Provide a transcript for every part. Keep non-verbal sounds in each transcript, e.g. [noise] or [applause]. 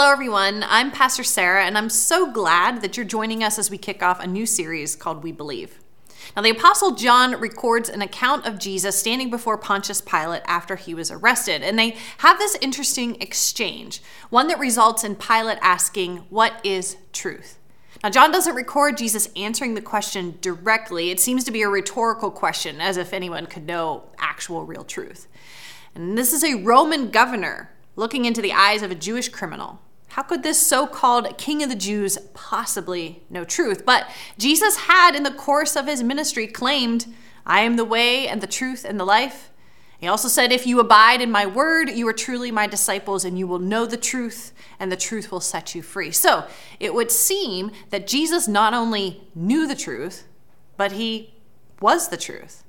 Hello, everyone. I'm Pastor Sarah, and I'm so glad that you're joining us as we kick off a new series called We Believe. Now, the Apostle John records an account of Jesus standing before Pontius Pilate after he was arrested, and they have this interesting exchange, one that results in Pilate asking, What is truth? Now, John doesn't record Jesus answering the question directly. It seems to be a rhetorical question, as if anyone could know actual real truth. And this is a Roman governor looking into the eyes of a Jewish criminal. How could this so called king of the Jews possibly know truth? But Jesus had, in the course of his ministry, claimed, I am the way and the truth and the life. He also said, If you abide in my word, you are truly my disciples, and you will know the truth, and the truth will set you free. So it would seem that Jesus not only knew the truth, but he was the truth.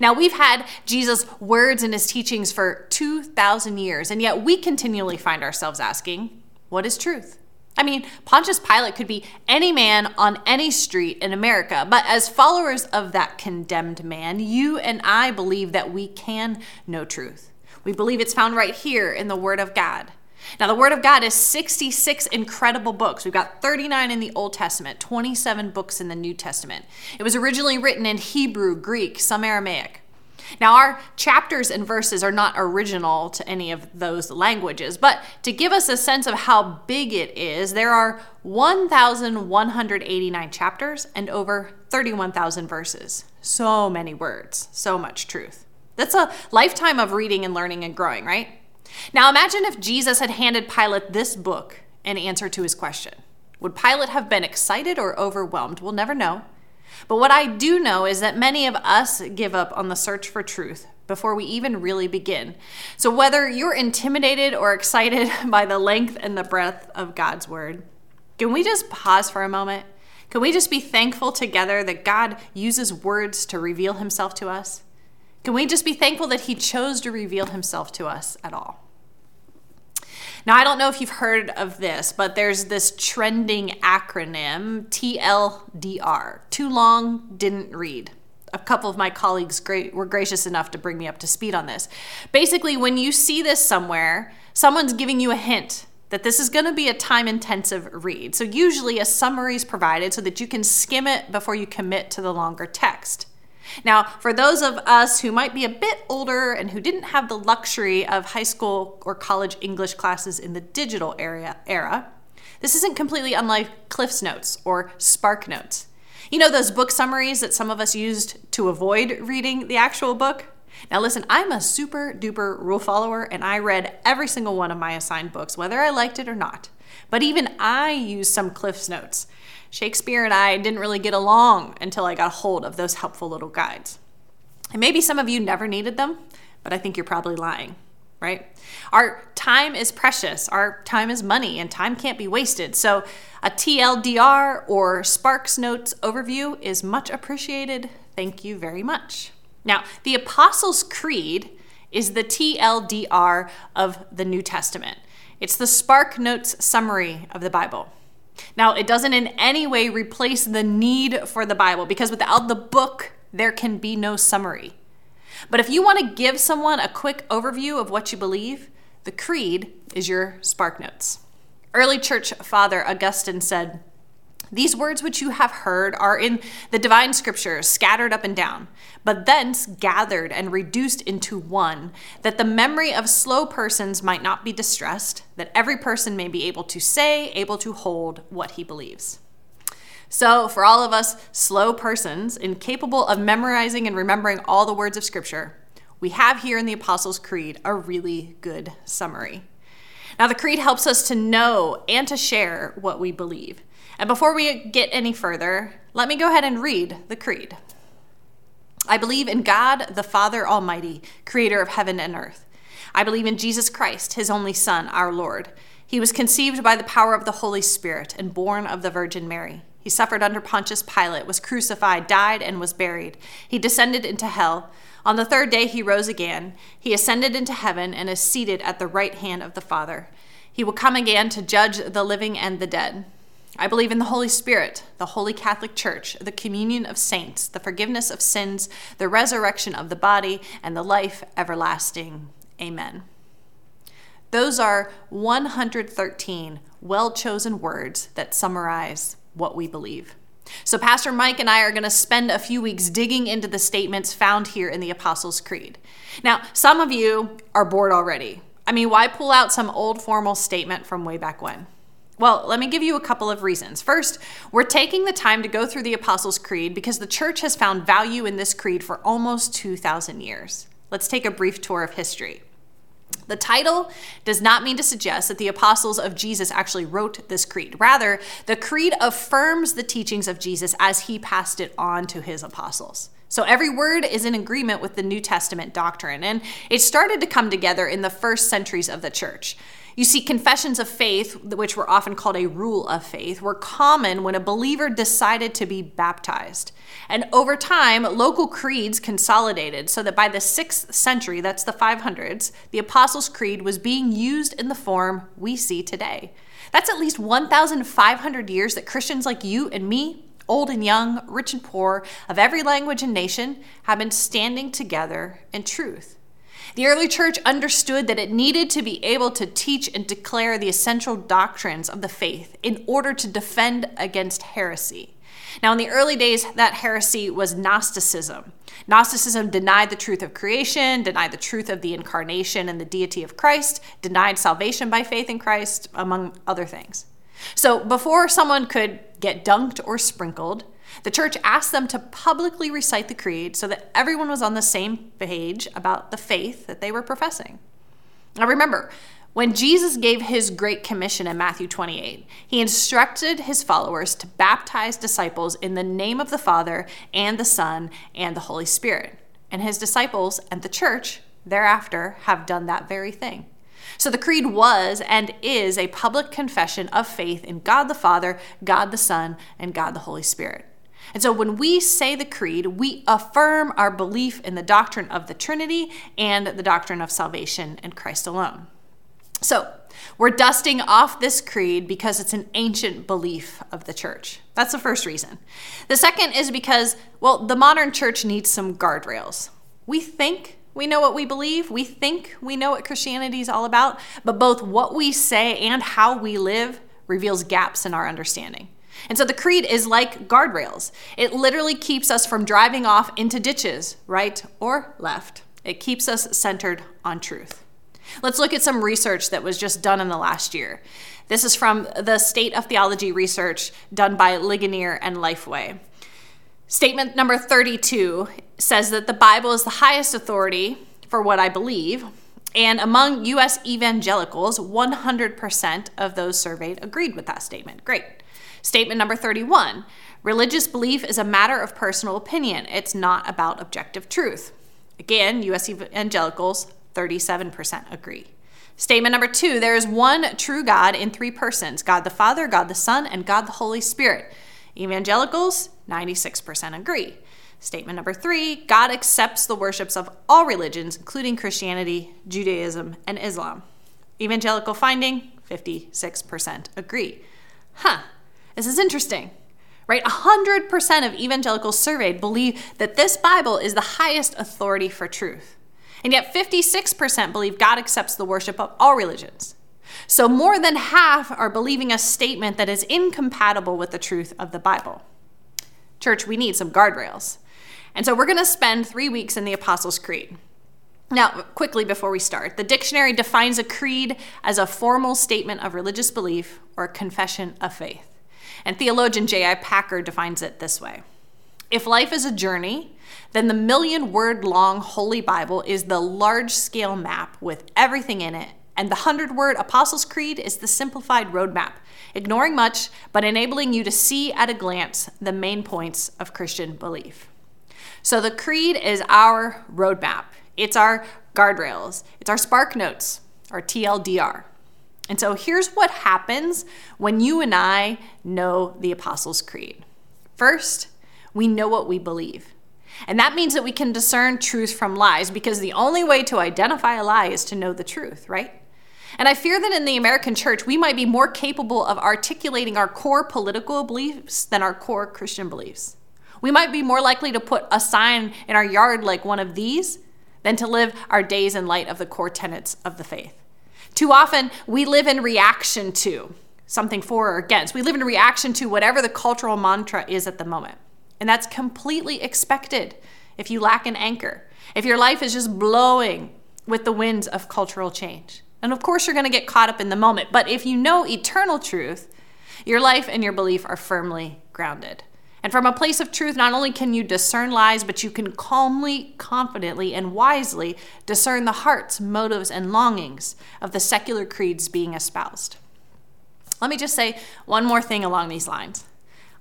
Now, we've had Jesus' words and his teachings for 2,000 years, and yet we continually find ourselves asking, What is truth? I mean, Pontius Pilate could be any man on any street in America, but as followers of that condemned man, you and I believe that we can know truth. We believe it's found right here in the Word of God. Now, the Word of God is 66 incredible books. We've got 39 in the Old Testament, 27 books in the New Testament. It was originally written in Hebrew, Greek, some Aramaic. Now, our chapters and verses are not original to any of those languages, but to give us a sense of how big it is, there are 1,189 chapters and over 31,000 verses. So many words, so much truth. That's a lifetime of reading and learning and growing, right? Now imagine if Jesus had handed Pilate this book in answer to his question. Would Pilate have been excited or overwhelmed? We'll never know. But what I do know is that many of us give up on the search for truth before we even really begin. So whether you're intimidated or excited [laughs] by the length and the breadth of God's word, can we just pause for a moment? Can we just be thankful together that God uses words to reveal himself to us? Can we just be thankful that He chose to reveal Himself to us at all? Now, I don't know if you've heard of this, but there's this trending acronym TLDR Too Long, Didn't Read. A couple of my colleagues were gracious enough to bring me up to speed on this. Basically, when you see this somewhere, someone's giving you a hint that this is going to be a time intensive read. So, usually, a summary is provided so that you can skim it before you commit to the longer text. Now, for those of us who might be a bit older and who didn't have the luxury of high school or college English classes in the digital area, era, this isn't completely unlike Cliff's Notes or Spark Notes. You know those book summaries that some of us used to avoid reading the actual book? Now, listen, I'm a super duper rule follower and I read every single one of my assigned books, whether I liked it or not. But even I use some Cliff's Notes. Shakespeare and I didn't really get along until I got a hold of those helpful little guides. And maybe some of you never needed them, but I think you're probably lying, right? Our time is precious, our time is money, and time can't be wasted. So a TLDR or Sparks Notes overview is much appreciated. Thank you very much. Now, the Apostles' Creed is the TLDR of the New Testament. It's the Spark Notes summary of the Bible. Now, it doesn't in any way replace the need for the Bible because without the book, there can be no summary. But if you want to give someone a quick overview of what you believe, the Creed is your Spark Notes. Early church father Augustine said, these words which you have heard are in the divine scriptures, scattered up and down, but thence gathered and reduced into one, that the memory of slow persons might not be distressed, that every person may be able to say, able to hold what he believes. So, for all of us slow persons, incapable of memorizing and remembering all the words of Scripture, we have here in the Apostles' Creed a really good summary. Now, the Creed helps us to know and to share what we believe. And before we get any further, let me go ahead and read the Creed. I believe in God, the Father Almighty, creator of heaven and earth. I believe in Jesus Christ, his only Son, our Lord. He was conceived by the power of the Holy Spirit and born of the Virgin Mary. He suffered under Pontius Pilate, was crucified, died, and was buried. He descended into hell. On the third day, he rose again. He ascended into heaven and is seated at the right hand of the Father. He will come again to judge the living and the dead. I believe in the Holy Spirit, the Holy Catholic Church, the communion of saints, the forgiveness of sins, the resurrection of the body, and the life everlasting. Amen. Those are 113 well chosen words that summarize what we believe. So, Pastor Mike and I are going to spend a few weeks digging into the statements found here in the Apostles' Creed. Now, some of you are bored already. I mean, why pull out some old formal statement from way back when? Well, let me give you a couple of reasons. First, we're taking the time to go through the Apostles' Creed because the church has found value in this creed for almost 2,000 years. Let's take a brief tour of history. The title does not mean to suggest that the apostles of Jesus actually wrote this creed. Rather, the creed affirms the teachings of Jesus as he passed it on to his apostles. So every word is in agreement with the New Testament doctrine, and it started to come together in the first centuries of the church. You see, confessions of faith, which were often called a rule of faith, were common when a believer decided to be baptized. And over time, local creeds consolidated so that by the sixth century, that's the 500s, the Apostles' Creed was being used in the form we see today. That's at least 1,500 years that Christians like you and me, old and young, rich and poor, of every language and nation, have been standing together in truth. The early church understood that it needed to be able to teach and declare the essential doctrines of the faith in order to defend against heresy. Now, in the early days, that heresy was Gnosticism. Gnosticism denied the truth of creation, denied the truth of the incarnation and the deity of Christ, denied salvation by faith in Christ, among other things. So, before someone could get dunked or sprinkled, the church asked them to publicly recite the creed so that everyone was on the same page about the faith that they were professing. Now remember, when Jesus gave his great commission in Matthew 28, he instructed his followers to baptize disciples in the name of the Father and the Son and the Holy Spirit. And his disciples and the church thereafter have done that very thing. So the creed was and is a public confession of faith in God the Father, God the Son, and God the Holy Spirit. And so when we say the creed, we affirm our belief in the doctrine of the Trinity and the doctrine of salvation in Christ alone. So, we're dusting off this creed because it's an ancient belief of the church. That's the first reason. The second is because, well, the modern church needs some guardrails. We think we know what we believe, we think we know what Christianity is all about, but both what we say and how we live reveals gaps in our understanding. And so the creed is like guardrails. It literally keeps us from driving off into ditches, right or left. It keeps us centered on truth. Let's look at some research that was just done in the last year. This is from the State of Theology research done by Ligonier and Lifeway. Statement number 32 says that the Bible is the highest authority for what I believe, and among US evangelicals, 100% of those surveyed agreed with that statement. Great. Statement number 31 religious belief is a matter of personal opinion, it's not about objective truth. Again, US evangelicals, 37% agree. Statement number two there is one true God in three persons God the Father, God the Son, and God the Holy Spirit. Evangelicals, 96% agree. Statement number three God accepts the worships of all religions, including Christianity, Judaism, and Islam. Evangelical finding 56% agree. Huh, this is interesting, right? 100% of evangelicals surveyed believe that this Bible is the highest authority for truth. And yet 56% believe God accepts the worship of all religions. So more than half are believing a statement that is incompatible with the truth of the Bible. Church, we need some guardrails. And so we're going to spend three weeks in the Apostles' Creed. Now, quickly before we start, the dictionary defines a creed as a formal statement of religious belief or confession of faith. And theologian J.I. Packer defines it this way If life is a journey, then the million word long Holy Bible is the large scale map with everything in it, and the hundred word Apostles' Creed is the simplified roadmap, ignoring much but enabling you to see at a glance the main points of Christian belief. So the Creed is our roadmap, it's our guardrails, it's our spark notes, our TLDR. And so here's what happens when you and I know the Apostles' Creed. First, we know what we believe. And that means that we can discern truth from lies because the only way to identify a lie is to know the truth, right? And I fear that in the American church, we might be more capable of articulating our core political beliefs than our core Christian beliefs. We might be more likely to put a sign in our yard like one of these than to live our days in light of the core tenets of the faith. Too often, we live in reaction to something for or against. We live in reaction to whatever the cultural mantra is at the moment. And that's completely expected if you lack an anchor, if your life is just blowing with the winds of cultural change. And of course, you're going to get caught up in the moment. But if you know eternal truth, your life and your belief are firmly grounded. And from a place of truth, not only can you discern lies, but you can calmly, confidently, and wisely discern the hearts, motives, and longings of the secular creeds being espoused. Let me just say one more thing along these lines.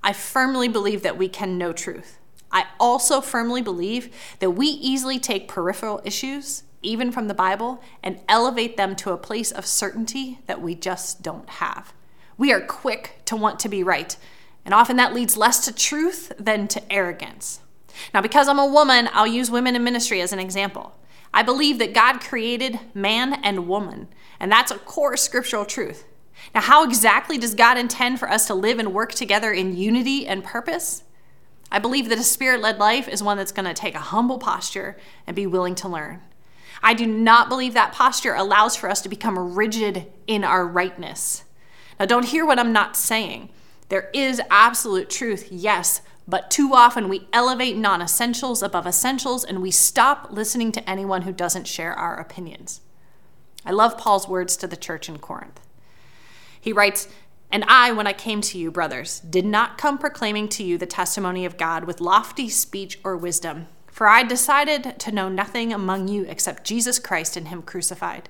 I firmly believe that we can know truth. I also firmly believe that we easily take peripheral issues, even from the Bible, and elevate them to a place of certainty that we just don't have. We are quick to want to be right, and often that leads less to truth than to arrogance. Now, because I'm a woman, I'll use women in ministry as an example. I believe that God created man and woman, and that's a core scriptural truth. Now, how exactly does God intend for us to live and work together in unity and purpose? I believe that a spirit led life is one that's going to take a humble posture and be willing to learn. I do not believe that posture allows for us to become rigid in our rightness. Now, don't hear what I'm not saying. There is absolute truth, yes, but too often we elevate non essentials above essentials and we stop listening to anyone who doesn't share our opinions. I love Paul's words to the church in Corinth. He writes, And I, when I came to you, brothers, did not come proclaiming to you the testimony of God with lofty speech or wisdom. For I decided to know nothing among you except Jesus Christ and Him crucified.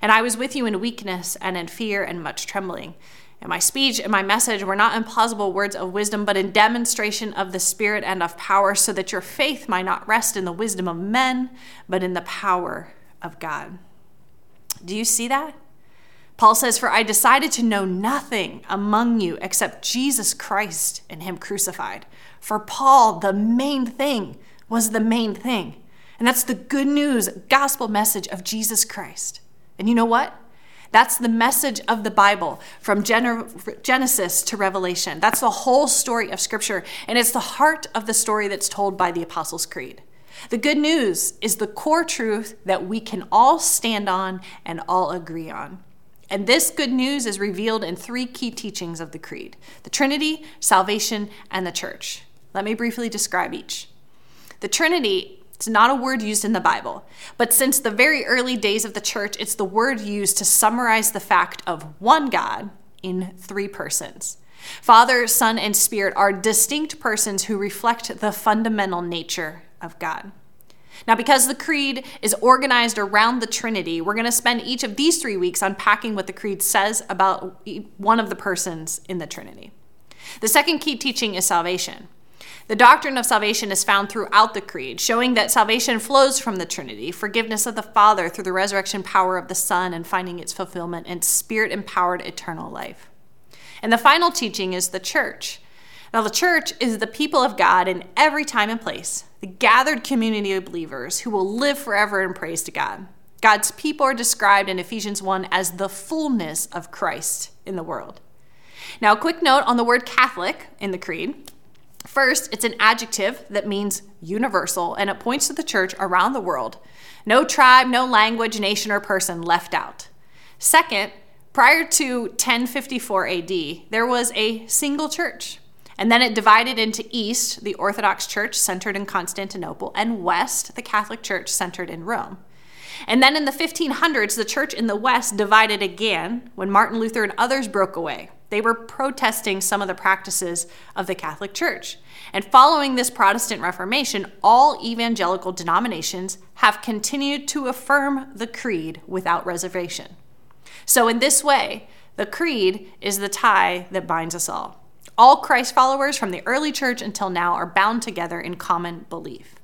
And I was with you in weakness and in fear and much trembling. And my speech and my message were not in plausible words of wisdom, but in demonstration of the Spirit and of power, so that your faith might not rest in the wisdom of men, but in the power of God. Do you see that? Paul says, For I decided to know nothing among you except Jesus Christ and Him crucified. For Paul, the main thing was the main thing. And that's the good news, gospel message of Jesus Christ. And you know what? That's the message of the Bible from Genesis to Revelation. That's the whole story of Scripture. And it's the heart of the story that's told by the Apostles' Creed. The good news is the core truth that we can all stand on and all agree on. And this good news is revealed in three key teachings of the Creed the Trinity, salvation, and the church. Let me briefly describe each. The Trinity is not a word used in the Bible, but since the very early days of the church, it's the word used to summarize the fact of one God in three persons. Father, Son, and Spirit are distinct persons who reflect the fundamental nature of God. Now, because the Creed is organized around the Trinity, we're going to spend each of these three weeks unpacking what the Creed says about one of the persons in the Trinity. The second key teaching is salvation. The doctrine of salvation is found throughout the Creed, showing that salvation flows from the Trinity, forgiveness of the Father through the resurrection power of the Son and finding its fulfillment in spirit empowered eternal life. And the final teaching is the church. Now, the church is the people of God in every time and place, the gathered community of believers who will live forever in praise to God. God's people are described in Ephesians 1 as the fullness of Christ in the world. Now, a quick note on the word Catholic in the Creed. First, it's an adjective that means universal and it points to the church around the world. No tribe, no language, nation, or person left out. Second, prior to 1054 AD, there was a single church. And then it divided into East, the Orthodox Church centered in Constantinople, and West, the Catholic Church centered in Rome. And then in the 1500s, the church in the West divided again when Martin Luther and others broke away. They were protesting some of the practices of the Catholic Church. And following this Protestant Reformation, all evangelical denominations have continued to affirm the creed without reservation. So, in this way, the creed is the tie that binds us all. All Christ followers from the early church until now are bound together in common belief.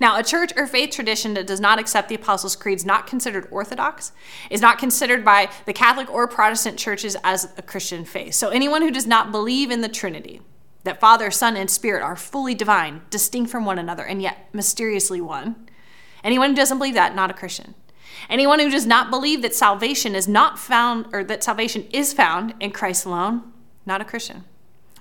Now, a church or faith tradition that does not accept the Apostles' Creed is not considered orthodox, is not considered by the Catholic or Protestant churches as a Christian faith. So, anyone who does not believe in the Trinity, that Father, Son, and Spirit are fully divine, distinct from one another, and yet mysteriously one, anyone who doesn't believe that, not a Christian. Anyone who does not believe that salvation is not found, or that salvation is found in Christ alone, not a Christian.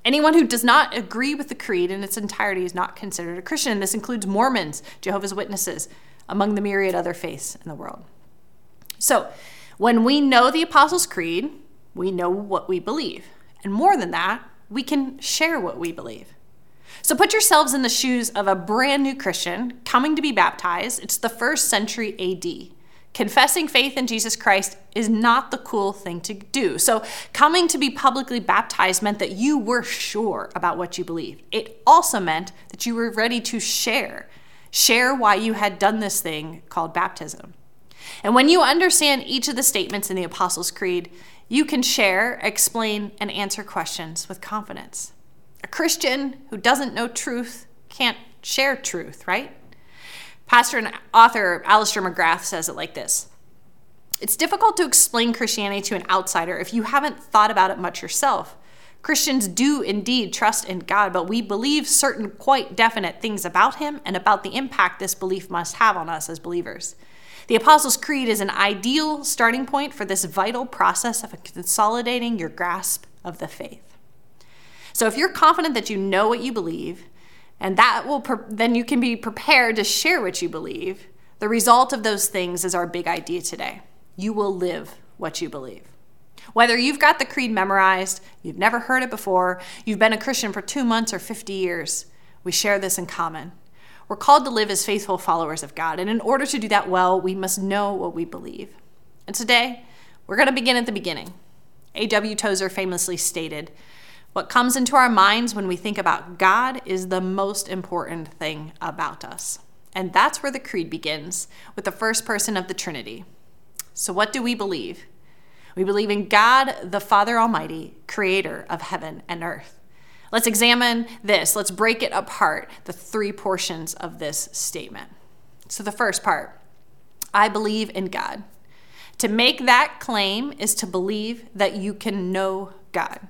Anyone who does not agree with the creed in its entirety is not considered a Christian. This includes Mormons, Jehovah's Witnesses, among the myriad other faiths in the world. So, When we know the Apostles' Creed, we know what we believe. And more than that, we can share what we believe. So put yourselves in the shoes of a brand new Christian coming to be baptized. It's the first century AD. Confessing faith in Jesus Christ is not the cool thing to do. So, coming to be publicly baptized meant that you were sure about what you believed. It also meant that you were ready to share, share why you had done this thing called baptism. And when you understand each of the statements in the Apostles' Creed, you can share, explain, and answer questions with confidence. A Christian who doesn't know truth can't share truth, right? Pastor and author Alister McGrath says it like this It's difficult to explain Christianity to an outsider if you haven't thought about it much yourself. Christians do indeed trust in God, but we believe certain quite definite things about Him and about the impact this belief must have on us as believers. The Apostles' Creed is an ideal starting point for this vital process of consolidating your grasp of the faith. So, if you're confident that you know what you believe, and that will pre- then you can be prepared to share what you believe. The result of those things is our big idea today. You will live what you believe. Whether you've got the creed memorized, you've never heard it before, you've been a Christian for 2 months or 50 years, we share this in common. We're called to live as faithful followers of God, and in order to do that well, we must know what we believe. And today, we're going to begin at the beginning. A.W. Tozer famously stated, what comes into our minds when we think about God is the most important thing about us. And that's where the creed begins, with the first person of the Trinity. So, what do we believe? We believe in God, the Father Almighty, creator of heaven and earth. Let's examine this. Let's break it apart, the three portions of this statement. So, the first part I believe in God. To make that claim is to believe that you can know God.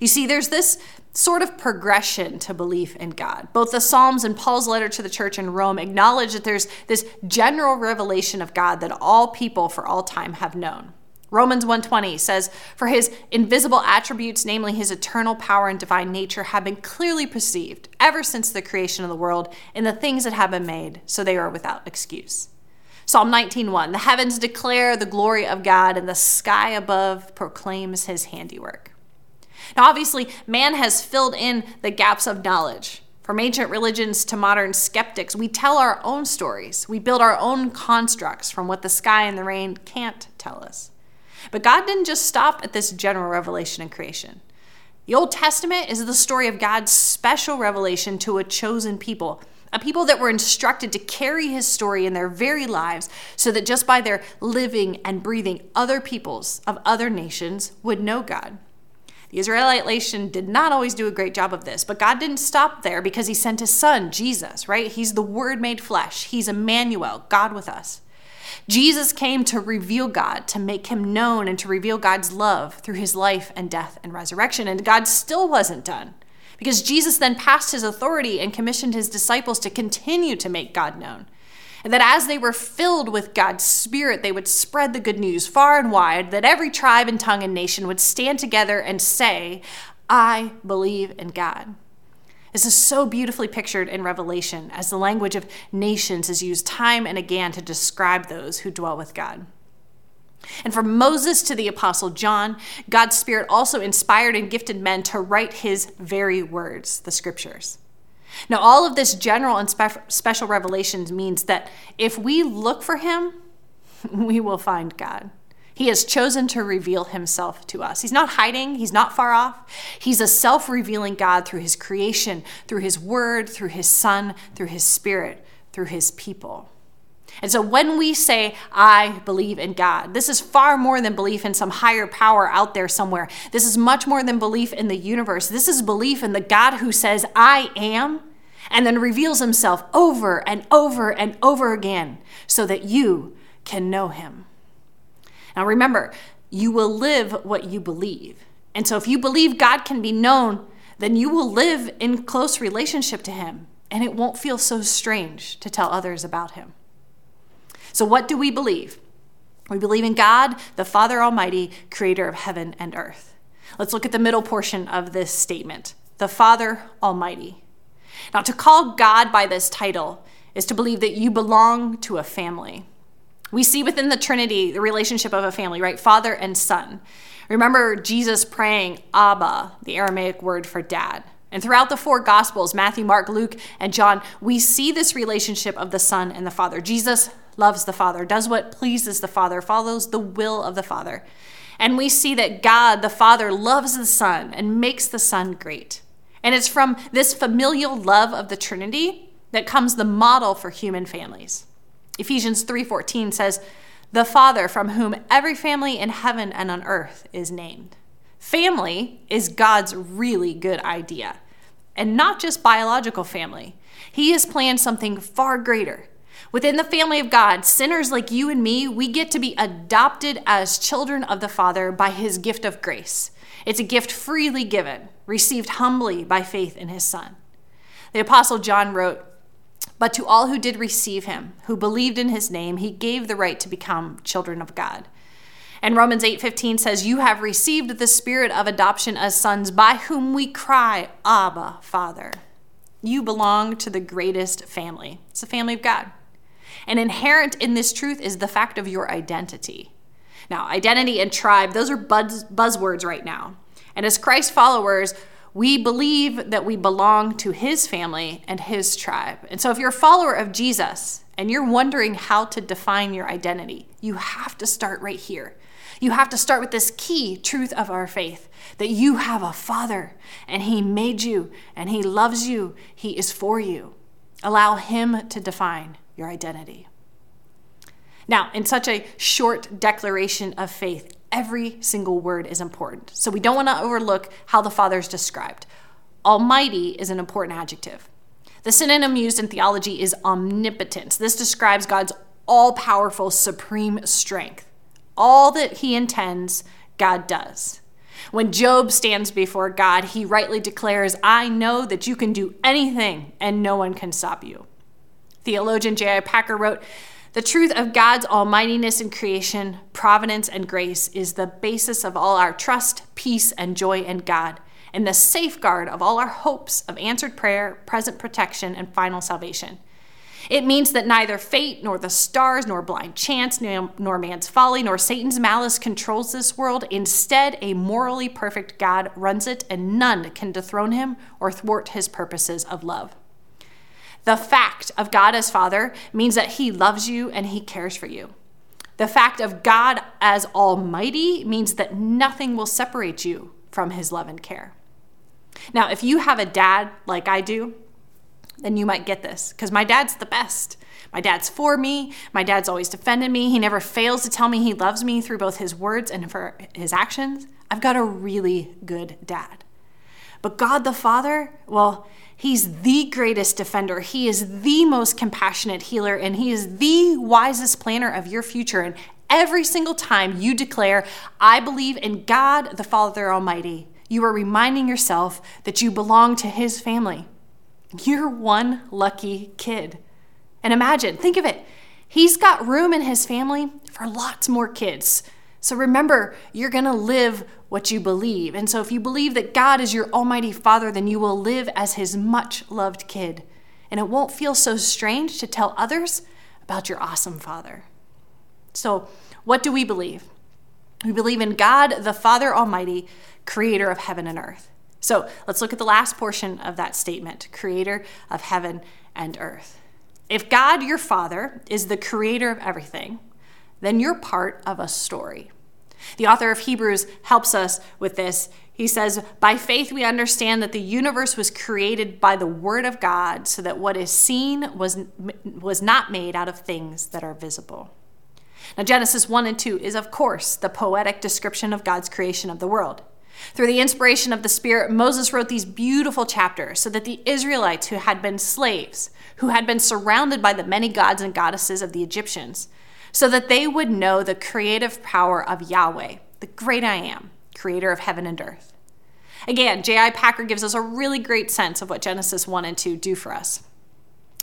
You see, there's this sort of progression to belief in God. Both the Psalms and Paul's letter to the church in Rome acknowledge that there's this general revelation of God that all people for all time have known. Romans 1:20 says, "For his invisible attributes, namely his eternal power and divine nature, have been clearly perceived ever since the creation of the world in the things that have been made, so they are without excuse." Psalm 19:1, "The heavens declare the glory of God, and the sky above proclaims his handiwork." Now, obviously, man has filled in the gaps of knowledge. From ancient religions to modern skeptics, we tell our own stories. We build our own constructs from what the sky and the rain can't tell us. But God didn't just stop at this general revelation in creation. The Old Testament is the story of God's special revelation to a chosen people, a people that were instructed to carry his story in their very lives so that just by their living and breathing, other peoples of other nations would know God. The Israelite nation did not always do a great job of this, but God didn't stop there because he sent his son, Jesus, right? He's the word made flesh. He's Emmanuel, God with us. Jesus came to reveal God, to make him known, and to reveal God's love through his life and death and resurrection. And God still wasn't done because Jesus then passed his authority and commissioned his disciples to continue to make God known and that as they were filled with God's Spirit, they would spread the good news far and wide, that every tribe and tongue and nation would stand together and say, I believe in God. This is so beautifully pictured in Revelation as the language of nations is used time and again to describe those who dwell with God. And from Moses to the Apostle John, God's Spirit also inspired and gifted men to write his very words, the scriptures. Now, all of this general and spe- special revelations means that if we look for him, [laughs] we will find God. He has chosen to reveal himself to us. He's not hiding, he's not far off. He's a self revealing God through his creation, through his word, through his son, through his spirit, through his people. And so when we say, I believe in God, this is far more than belief in some higher power out there somewhere. This is much more than belief in the universe. This is belief in the God who says, I am, and then reveals himself over and over and over again so that you can know him. Now remember, you will live what you believe. And so if you believe God can be known, then you will live in close relationship to him, and it won't feel so strange to tell others about him. So, what do we believe? We believe in God, the Father Almighty, creator of heaven and earth. Let's look at the middle portion of this statement the Father Almighty. Now, to call God by this title is to believe that you belong to a family. We see within the Trinity the relationship of a family, right? Father and son. Remember Jesus praying Abba, the Aramaic word for dad. And throughout the four Gospels, Matthew, Mark, Luke, and John, we see this relationship of the Son and the Father. Jesus loves the Father, does what pleases the Father, follows the will of the Father. And we see that God, the Father, loves the Son and makes the Son great. And it's from this familial love of the Trinity that comes the model for human families. Ephesians 3:14 says, "The Father from whom every family in heaven and on earth is named." Family is God's really good idea, and not just biological family. He has planned something far greater. Within the family of God, sinners like you and me, we get to be adopted as children of the Father by his gift of grace. It's a gift freely given, received humbly by faith in his Son. The Apostle John wrote, But to all who did receive him, who believed in his name, he gave the right to become children of God. And Romans 8:15 says, "You have received the spirit of adoption as sons, by whom we cry, Abba, Father." You belong to the greatest family. It's the family of God. And inherent in this truth is the fact of your identity. Now, identity and tribe, those are buzz, buzzwords right now. And as Christ followers, we believe that we belong to his family and his tribe. And so, if you're a follower of Jesus and you're wondering how to define your identity, you have to start right here. You have to start with this key truth of our faith that you have a father and he made you and he loves you, he is for you. Allow him to define your identity. Now, in such a short declaration of faith, every single word is important. So we don't want to overlook how the Father is described. Almighty is an important adjective. The synonym used in theology is omnipotence. This describes God's all powerful, supreme strength. All that he intends, God does. When Job stands before God, he rightly declares, I know that you can do anything and no one can stop you. Theologian J.I. Packer wrote, The truth of God's almightiness in creation, providence, and grace is the basis of all our trust, peace, and joy in God, and the safeguard of all our hopes of answered prayer, present protection, and final salvation. It means that neither fate, nor the stars, nor blind chance, nor man's folly, nor Satan's malice controls this world. Instead, a morally perfect God runs it, and none can dethrone him or thwart his purposes of love. The fact of God as Father means that He loves you and He cares for you. The fact of God as Almighty means that nothing will separate you from His love and care. Now, if you have a dad like I do, then you might get this because my dad's the best. My dad's for me. My dad's always defended me. He never fails to tell me he loves me through both his words and for his actions. I've got a really good dad. But God the Father, well, He's the greatest defender. He is the most compassionate healer, and He is the wisest planner of your future. And every single time you declare, I believe in God the Father Almighty, you are reminding yourself that you belong to His family. You're one lucky kid. And imagine, think of it. He's got room in his family for lots more kids. So remember, you're going to live what you believe. And so if you believe that God is your Almighty Father, then you will live as His much loved kid. And it won't feel so strange to tell others about your awesome Father. So, what do we believe? We believe in God, the Father Almighty, creator of heaven and earth. So, let's look at the last portion of that statement creator of heaven and earth. If God, your Father, is the creator of everything, then you're part of a story. The author of Hebrews helps us with this. He says, By faith we understand that the universe was created by the word of God, so that what is seen was, was not made out of things that are visible. Now, Genesis 1 and 2 is, of course, the poetic description of God's creation of the world. Through the inspiration of the Spirit, Moses wrote these beautiful chapters so that the Israelites who had been slaves, who had been surrounded by the many gods and goddesses of the Egyptians, so that they would know the creative power of Yahweh, the great I am, creator of heaven and earth. Again, J.I. Packer gives us a really great sense of what Genesis 1 and 2 do for us.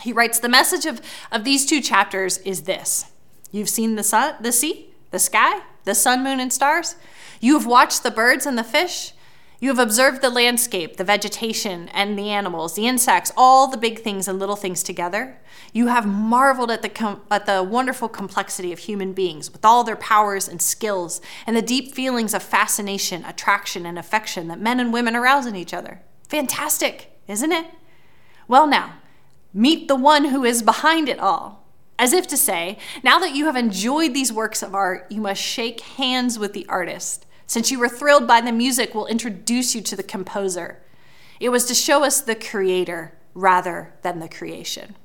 He writes The message of, of these two chapters is this You've seen the, sun, the sea, the sky, the sun, moon, and stars. You have watched the birds and the fish. You have observed the landscape, the vegetation, and the animals, the insects, all the big things and little things together. You have marveled at the, com- at the wonderful complexity of human beings with all their powers and skills, and the deep feelings of fascination, attraction, and affection that men and women arouse in each other. Fantastic, isn't it? Well, now, meet the one who is behind it all. As if to say, now that you have enjoyed these works of art, you must shake hands with the artist since you were thrilled by the music, we'll introduce you to the composer. It was to show us the creator rather than the creation.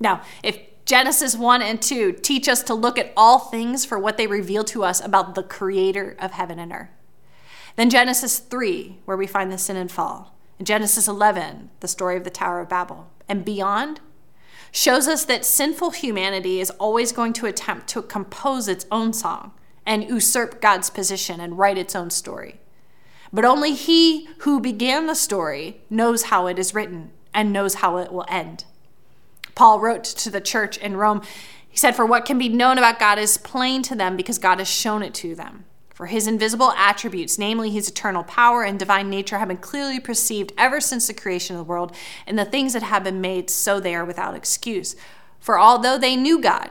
Now, if Genesis 1 and 2 teach us to look at all things for what they reveal to us about the creator of heaven and earth, then Genesis 3, where we find the sin and fall, and Genesis 11, the story of the Tower of Babel, and beyond, shows us that sinful humanity is always going to attempt to compose its own song and usurp God's position and write its own story. But only he who began the story knows how it is written and knows how it will end. Paul wrote to the church in Rome, he said, For what can be known about God is plain to them because God has shown it to them. For his invisible attributes, namely his eternal power and divine nature, have been clearly perceived ever since the creation of the world, and the things that have been made, so they are without excuse. For although they knew God,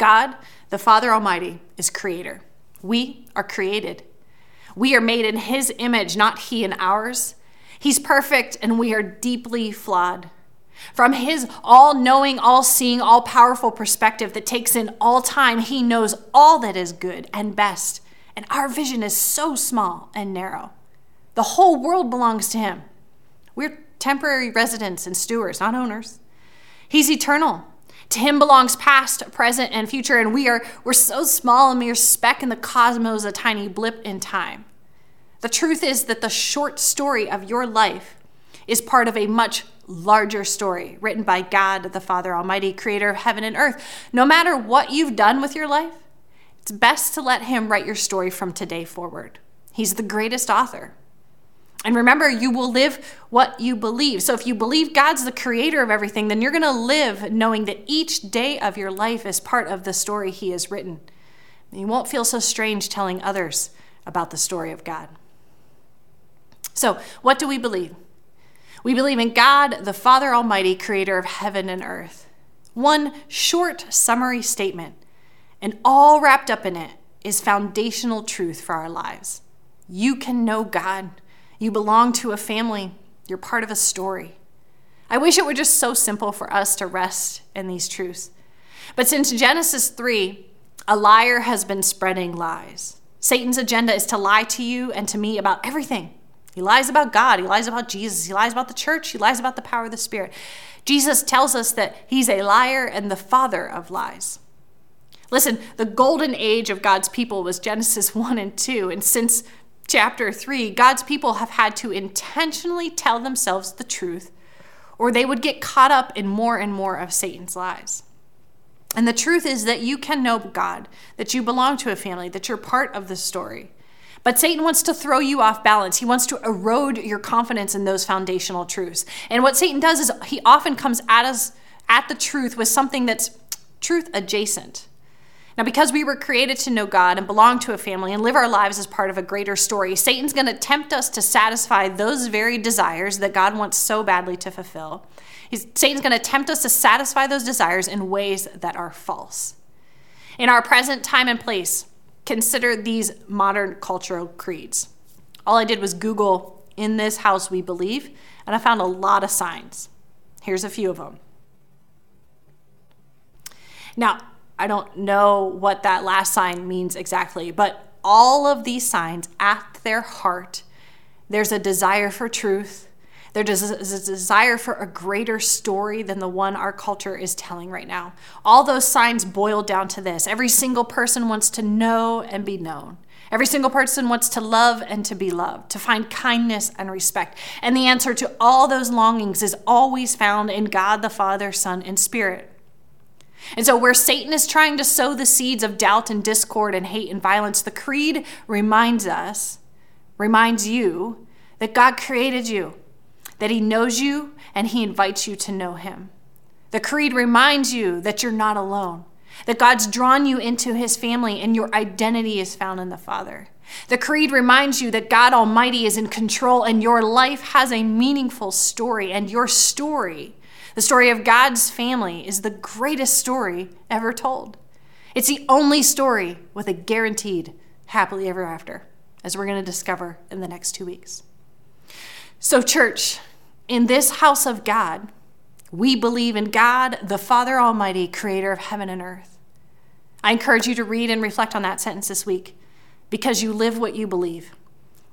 God, the Father Almighty, is creator. We are created. We are made in His image, not He in ours. He's perfect, and we are deeply flawed. From His all knowing, all seeing, all powerful perspective that takes in all time, He knows all that is good and best. And our vision is so small and narrow. The whole world belongs to Him. We're temporary residents and stewards, not owners. He's eternal. To him belongs past, present, and future, and we are we're so small, a mere speck in the cosmos, a tiny blip in time. The truth is that the short story of your life is part of a much larger story written by God, the Father Almighty, creator of heaven and earth. No matter what you've done with your life, it's best to let Him write your story from today forward. He's the greatest author. And remember, you will live what you believe. So if you believe God's the creator of everything, then you're going to live knowing that each day of your life is part of the story He has written. You won't feel so strange telling others about the story of God. So, what do we believe? We believe in God, the Father Almighty, creator of heaven and earth. One short summary statement, and all wrapped up in it is foundational truth for our lives. You can know God you belong to a family. You're part of a story. I wish it were just so simple for us to rest in these truths. But since Genesis 3, a liar has been spreading lies. Satan's agenda is to lie to you and to me about everything. He lies about God, he lies about Jesus, he lies about the church, he lies about the power of the Spirit. Jesus tells us that he's a liar and the father of lies. Listen, the golden age of God's people was Genesis [laughs] 1 and 2, and since chapter 3, God's people have had to intentionally tell themselves the truth, or they would get caught up in more and more of Satan's lies. And the truth is that you can know God, that you belong to a family, that you're part of the story. But Satan wants to throw you off balance. He wants to erode your confidence in those foundational truths. And what Satan does is he often comes at us at the truth with something that's truth adjacent. Now, because we were created to know God and belong to a family and live our lives as part of a greater story, Satan's going to tempt us to satisfy those very desires that God wants so badly to fulfill. He's, Satan's going to tempt us to satisfy those desires in ways that are false. In our present time and place, consider these modern cultural creeds. All I did was Google, in this house we believe, and I found a lot of signs. Here's a few of them. Now, I don't know what that last sign means exactly, but all of these signs at their heart, there's a desire for truth. There's a desire for a greater story than the one our culture is telling right now. All those signs boil down to this every single person wants to know and be known. Every single person wants to love and to be loved, to find kindness and respect. And the answer to all those longings is always found in God the Father, Son, and Spirit. And so, where Satan is trying to sow the seeds of doubt and discord and hate and violence, the Creed reminds us, reminds you, that God created you, that He knows you, and He invites you to know Him. The Creed reminds you that you're not alone, that God's drawn you into His family, and your identity is found in the Father. The Creed reminds you that God Almighty is in control, and your life has a meaningful story, and your story the story of God's family is the greatest story ever told. It's the only story with a guaranteed happily ever after, as we're going to discover in the next two weeks. So, church, in this house of God, we believe in God, the Father Almighty, creator of heaven and earth. I encourage you to read and reflect on that sentence this week because you live what you believe.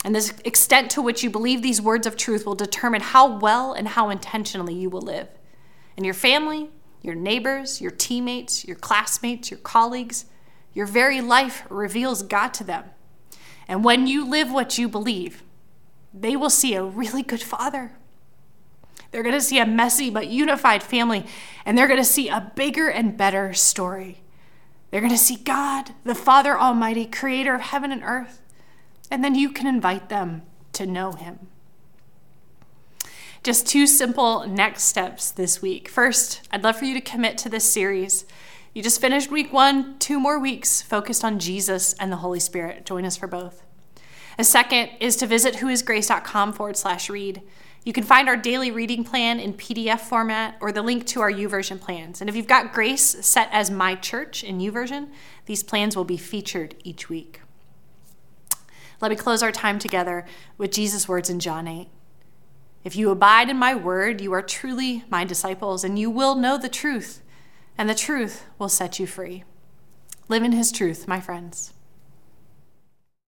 And the extent to which you believe these words of truth will determine how well and how intentionally you will live and your family, your neighbors, your teammates, your classmates, your colleagues. Your very life reveals God to them. And when you live what you believe, they will see a really good father. They're going to see a messy but unified family, and they're going to see a bigger and better story. They're going to see God, the Father Almighty, creator of heaven and earth, and then you can invite them to know him. Just two simple next steps this week. First, I'd love for you to commit to this series. You just finished week one, two more weeks focused on Jesus and the Holy Spirit. Join us for both. A second is to visit whoisgrace.com forward slash read. You can find our daily reading plan in PDF format or the link to our YouVersion plans. And if you've got Grace set as My Church in YouVersion, these plans will be featured each week. Let me close our time together with Jesus' words in John 8. If you abide in my word, you are truly my disciples, and you will know the truth, and the truth will set you free. Live in his truth, my friends.